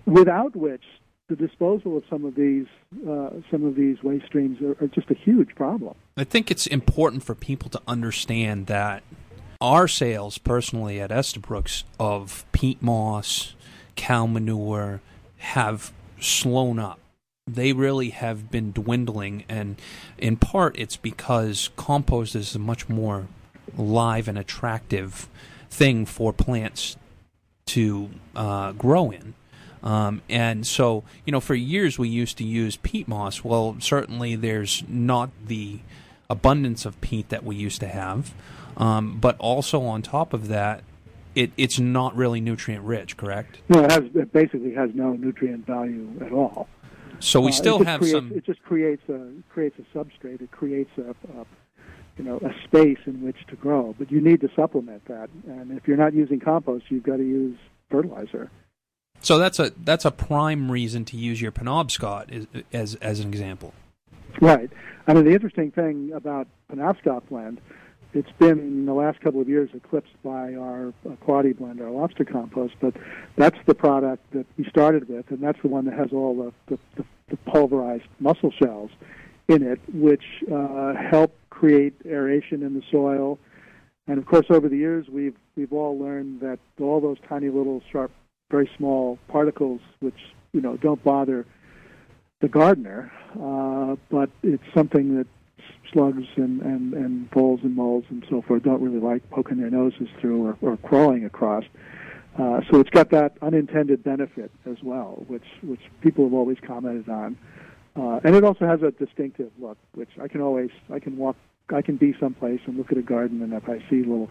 Speaker 6: without which the disposal of some of these uh, some of these waste streams are, are just a huge problem.
Speaker 1: I think it's important for people to understand that our sales personally at Estabrooks of peat moss, cow manure have slown up. They really have been dwindling, and in part it's because compost is a much more live and attractive thing for plants to uh, grow in. Um, and so, you know, for years we used to use peat moss. Well, certainly there's not the abundance of peat that we used to have. Um, but also on top of that, it, it's not really nutrient rich, correct?
Speaker 6: No, it has it basically has no nutrient value at all.
Speaker 1: So we
Speaker 6: Uh,
Speaker 1: still have
Speaker 6: creates,
Speaker 1: some.
Speaker 6: It just creates a creates a substrate. It creates a, a you know a space in which to grow. But you need to supplement that. And if you're not using compost, you've got to use fertilizer.
Speaker 1: So that's a that's a prime reason to use your Penobscot as as, as an example.
Speaker 6: Right. I mean, the interesting thing about Penobscot blend, it's been in the last couple of years eclipsed by our uh, Quoddy blend, our lobster compost, but that's the product that we started with, and that's the one that has all the, the, the, pulverized mussel shells in it, which uh, help create aeration in the soil. And of course, over the years, we've we've all learned that all those tiny little sharp, very small particles, which you know don't bother the gardener, uh, but it's something that slugs and, and, and voles and moles and so forth don't really like poking their noses through or, or crawling across. Uh, so it's got that unintended benefit as well, which which people have always commented on, uh, and it also has a distinctive look, which I can always I can walk I can be someplace and look at a garden, and if I see little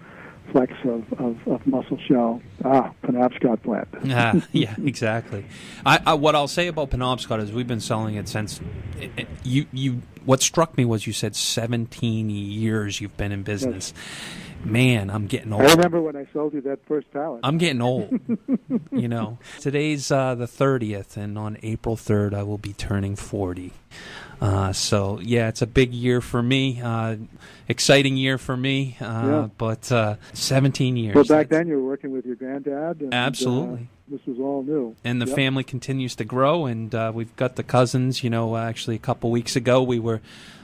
Speaker 6: flecks of, of, of mussel shell, ah, Penobscot plant. (laughs)
Speaker 1: Ah, yeah, exactly. I, I, what I'll say about Penobscot is we've been selling it since it, it- you. You. What struck me was you said 17 years you've been in business. Man, I'm getting old.
Speaker 6: I remember when I sold you that first pallet.
Speaker 1: I'm getting old. (laughs) you know, today's uh, the 30th, and on April 3rd, I will be turning 40. Uh, so yeah, it's a big year for me. Uh, exciting year for me. Uh,
Speaker 6: Yeah.
Speaker 1: But uh, 17 years.
Speaker 6: Well, back then you were working with your granddad. And,
Speaker 1: Absolutely.
Speaker 6: Uh, this was all new.
Speaker 1: and the
Speaker 6: Yep.
Speaker 1: family continues to grow and uh, we've got the cousins you know actually a couple weeks ago we were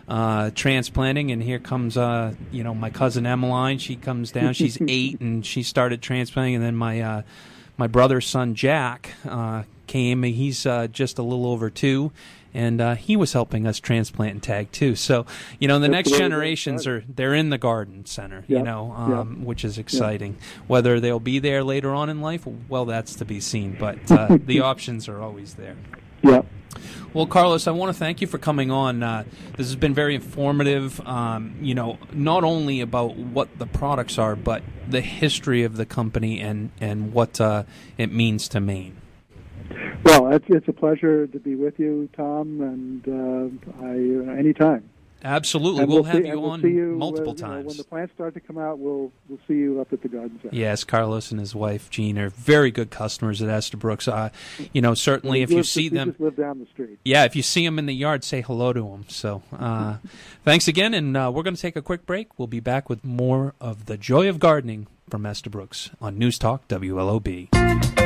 Speaker 1: uh, transplanting and here comes uh, you know my cousin emmeline she comes down (laughs) she's eight and she started transplanting and then my uh, my brother's son jack uh, came he's uh, just a little over two and uh, he was helping us transplant and tag too. So, you know, the
Speaker 6: That's
Speaker 1: next generations are they're in the garden center, you know, um, which is exciting. Whether they'll be there later on in life, well, that's to be seen. But uh, (laughs) the options are always there.
Speaker 6: Yeah.
Speaker 1: Well, Carlos, I want to thank you for coming on. Uh, this has been very informative. Um, you know, not only about what the products are, but the history of the company and and what uh, it means to Maine.
Speaker 6: Well, it's, it's a pleasure to be with you, Tom, and uh, I uh, anytime.
Speaker 1: Absolutely,
Speaker 6: And
Speaker 1: we'll,
Speaker 6: see-
Speaker 1: have you
Speaker 6: we'll
Speaker 1: on
Speaker 6: you,
Speaker 1: multiple
Speaker 6: uh, you know,
Speaker 1: times.
Speaker 6: when the plants start to come out, we'll we'll see you up at the garden center.
Speaker 1: Yes, Carlos and his wife Jean are very good customers at Estabrooks. Uh, you know, certainly if you see them,
Speaker 6: just live down the street.
Speaker 1: yeah, if you see them in the yard, say hello to them. So, uh, (laughs) thanks again, and uh, we're going to take a quick break. We'll be back with more of the joy of gardening from Estabrooks on News Talk WLOB.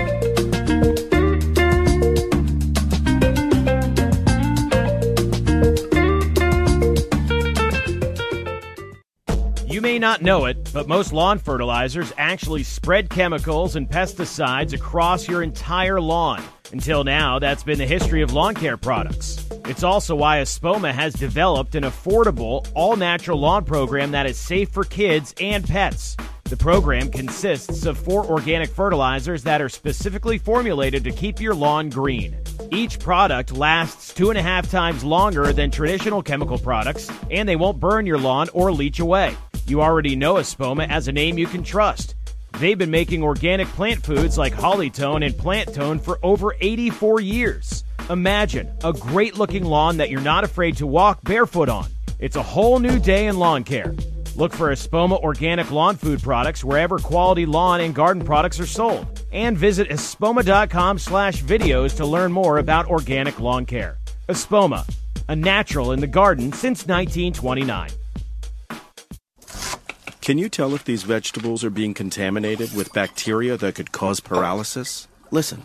Speaker 8: Not know it, but most lawn fertilizers actually spread chemicals and pesticides across your entire lawn. Until now, that's been the history of lawn care products. It's also why Espoma has developed an affordable, all natural lawn program that is safe for kids and pets. The program consists of four organic fertilizers that are specifically formulated to keep your lawn green. Each product lasts two and a half times longer than traditional chemical products, and they won't burn your lawn or leach away. You already know Espoma as a name you can trust. They've been making organic plant foods like Holly-tone and Plant-tone for over 84 years. Imagine a great looking lawn that you're not afraid to walk barefoot on. It's a whole new day in lawn care. Look for Espoma organic lawn food products wherever quality lawn and garden products are sold. And visit espoma.com slash videos to learn more about organic lawn care. Espoma, a natural in the garden since 1929.
Speaker 15: Can you tell if these vegetables are being contaminated with bacteria that could cause paralysis? Listen.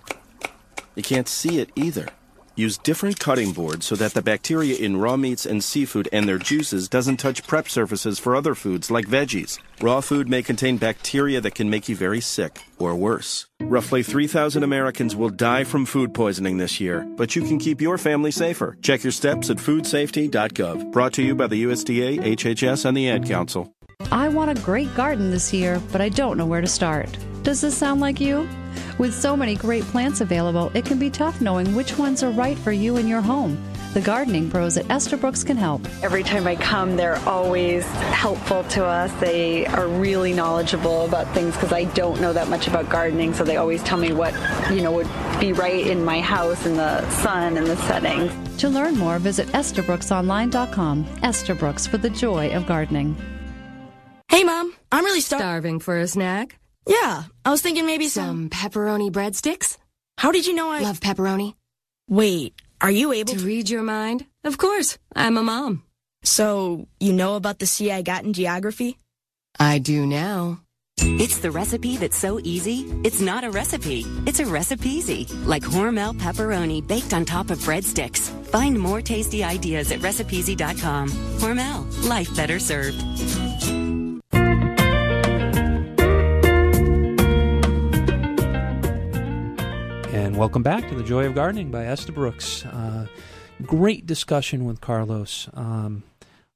Speaker 15: You can't see it either. Use different cutting boards so that the bacteria in raw meats and seafood and their juices doesn't touch prep surfaces for other foods like veggies. Raw food may contain bacteria that can make you very sick, or worse. Roughly 3,000 Americans will die from food poisoning this year, but you can keep your family safer. Check your steps at foodsafety.gov. Brought to you by the USDA, HHS, and the Ad Council.
Speaker 2: I want a great garden this year, but I don't know where to start. Does this sound like you? With so many great plants available, it can be tough knowing which ones are right for you and your home. The gardening pros at Estabrooks can help.
Speaker 3: Every time I come, they're always helpful to us. They are really knowledgeable about things because I don't know that much about gardening, so they always tell me what, you know, would be right in my house in the sun and the settings.
Speaker 2: To learn more, visit EstabrooksOnline.com. Estabrooks for the joy of gardening.
Speaker 16: Hey, Mom, I'm really star- starving for a snack. Yeah, I was thinking maybe
Speaker 17: some, some pepperoni breadsticks.
Speaker 16: How did you know I
Speaker 17: love pepperoni?
Speaker 16: Wait, are you able
Speaker 17: to, to read your mind? Of course, I'm a mom.
Speaker 16: So, you know about the C I I got in geography?
Speaker 17: I do now.
Speaker 18: It's the recipe that's so easy, it's not a recipe. It's a recipe like Hormel pepperoni baked on top of breadsticks. Find more tasty ideas at recipeasy.com. Hormel, life better served.
Speaker 1: And welcome back to the Joy of Gardening by Estabrooks. Uh, great discussion with Carlos. Um,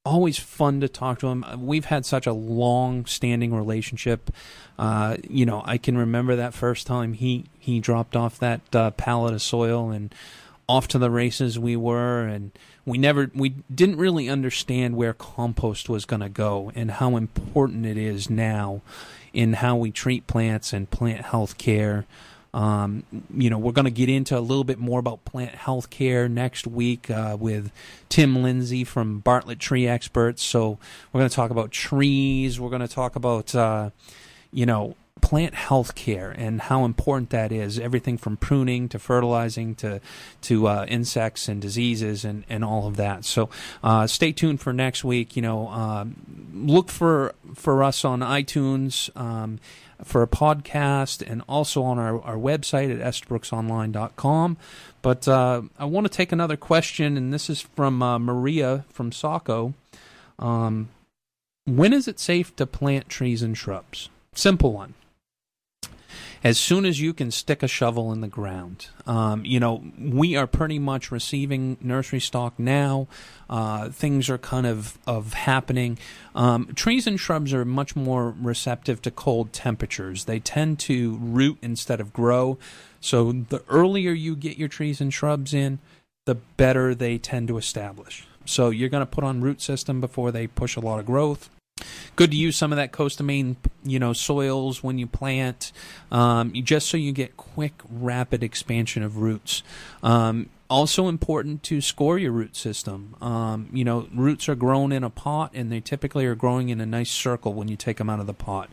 Speaker 1: always fun to talk to him. We've had such a long-standing relationship. Uh, you know, I can remember that first time he he dropped off that uh, pallet of soil and off to the races we were and we never we didn't really understand where compost was going to go and how important it is now in how we treat plants and plant health care um, you know, we're going to get into a little bit more about plant health care next week uh, with Tim Lindsay from Bartlett Tree Experts. So we're going to talk about trees. We're going to talk about, uh, you know, plant health care and how important that is. Everything from pruning to fertilizing to to uh, insects and diseases and, and all of that. So uh, stay tuned for next week. You know, uh, look for for us on iTunes. Um, for a podcast and also on our, our website at estabrooksonline.com. But uh, I want to take another question, and this is from uh, Maria from Saco. Um, when is it safe to plant trees and shrubs? Simple one as soon as you can stick a shovel in the ground. Um, you know, we are pretty much receiving nursery stock now. Uh, things are kind of of happening. Um, trees and shrubs are much more receptive to cold temperatures. They tend to root instead of grow. So the earlier you get your trees and shrubs in, the better they tend to establish. So you're going to put on root system before they push a lot of growth. Good to use some of that coast of Maine, you know, soils when you plant, um, just so you get quick, rapid expansion of roots. Um, also important to score your root system. Um, you know, roots are grown in a pot, and they typically are growing in a nice circle when you take them out of the pot.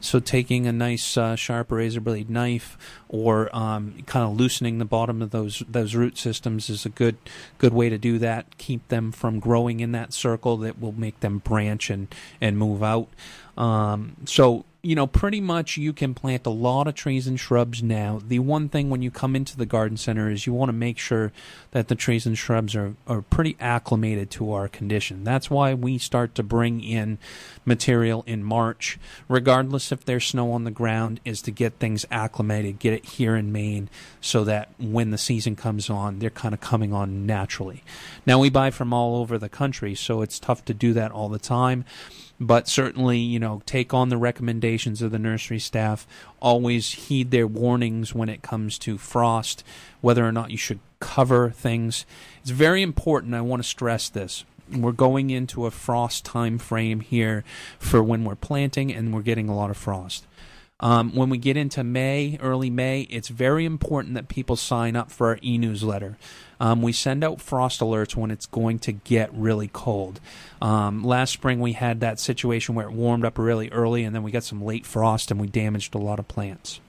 Speaker 1: So, taking a nice uh, sharp razor blade knife, or um, kind of loosening the bottom of those those root systems, is a good good way to do that. Keep them from growing in that circle that will make them branch and and move out. Um, so you know, pretty much you can plant a lot of trees and shrubs now. The one thing when you come into the garden center is you want to make sure that the trees and shrubs are, are pretty acclimated to our condition. That's why we start to bring in material in March, regardless if there's snow on the ground, is to get things acclimated, get it here in Maine, so that when the season comes on, they're kind of coming on naturally. Now, we buy from all over the country, so it's tough to do that all the time but certainly, you know, take on the recommendations of the nursery staff. Always heed their warnings when it comes to frost, whether or not you should cover things. It's very important. I want to stress this. We're going into a frost time frame here for when we're planting, and we're getting a lot of frost. Um, when we get into May, early May, it's very important that people sign up for our e newsletter. Um, we send out frost alerts when it's going to get really cold. Um, last spring, we had that situation where it warmed up really early, and then we got some late frost and we damaged a lot of plants.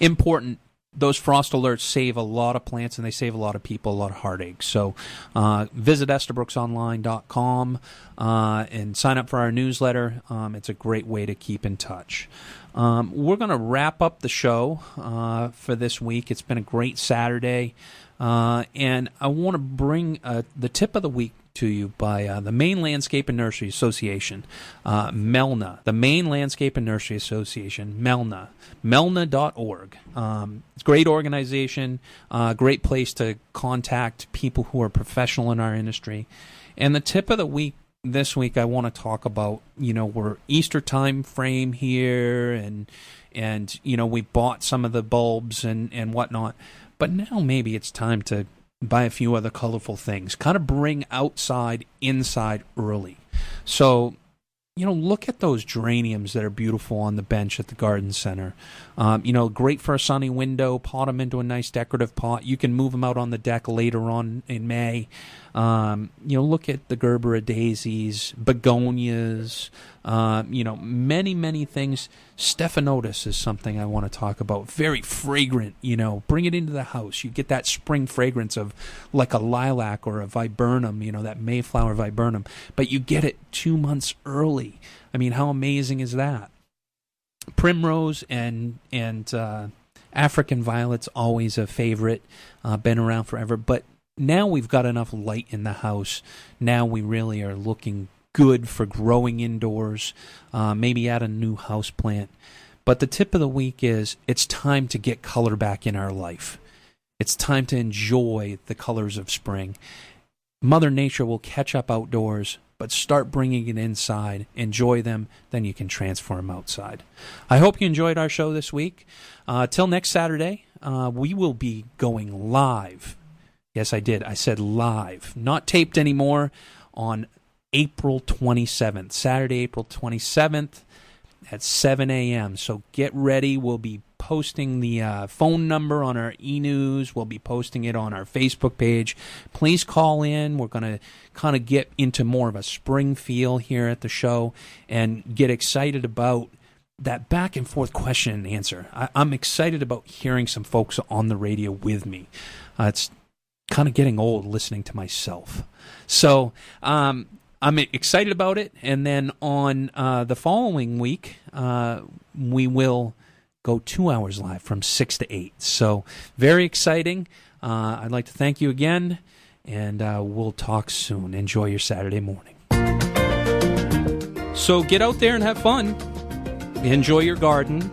Speaker 1: Important those frost alerts save a lot of plants and they save a lot of people a lot of heartache. So uh, visit estabrooksonline.com uh, and sign up for our newsletter. Um, it's a great way to keep in touch. Um, we're going to wrap up the show uh, for this week. It's been a great Saturday. Uh, and I want to bring uh, the tip of the week to you by uh, the Maine Landscape and Nursery Association, uh, MELNA, the Maine Landscape and Nursery Association, MELNA, melna.org. Um, it's a great organization, uh, great place to contact people who are professional in our industry. And the tip of the week this week, I want to talk about, you know, we're Easter time frame here, and and you know we bought some of the bulbs and and whatnot. But now maybe it's time to buy a few other colorful things. Kind of bring outside inside early. So, you know, look at those geraniums that are beautiful on the bench at the garden center. Um, you know, great for a sunny window. Pot them into a nice decorative pot. You can move them out on the deck later on in May. Um, you know, look at the Gerbera daisies, begonias, uh, you know, many, many things. Stephanotis is something I want to talk about. Very fragrant, you know, bring it into the house. You get that spring fragrance of like a lilac or a viburnum, you know, that Mayflower viburnum, but you get it two months early. I mean, how amazing is that? Primrose and, and, uh, African violet's always a favorite, uh, been around forever, but now we've got enough light in the house. Now we really are looking good for growing indoors. Uh, maybe add a new house plant. But the tip of the week is it's time to get color back in our life. It's time to enjoy the colors of spring. Mother Nature will catch up outdoors, but start bringing it inside. Enjoy them, then you can transform outside. I hope you enjoyed our show this week. Uh, till next Saturday, uh, we will be going live Yes, I did. I said live, not taped anymore, on April 27th, Saturday, April 27th at 7 a.m. So get ready. We'll be posting the uh, phone number on our e news. We'll be posting it on our Facebook page. Please call in. We're going to kind of get into more of a spring feel here at the show and get excited about that back and forth question and answer. I, am excited about hearing some folks on the radio with me. Uh, it's kind of getting old listening to myself. So um, I'm excited about it. And then on uh, the following week, uh, we will go two hours live from 6 to 8. So very exciting. Uh, I'd like to thank you again, and uh, we'll talk soon. Enjoy your Saturday morning. So get out there and have fun. Enjoy your garden.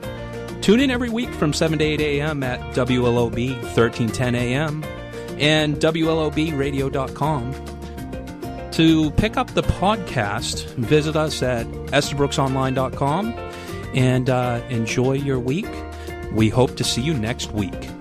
Speaker 1: Tune in every week from 7 to 8 a.m. at WLOB 1310 a.m and WLOBradio.com. To pick up the podcast, visit us at EstabrookSonline.com and uh, enjoy your week. We hope to see you next week.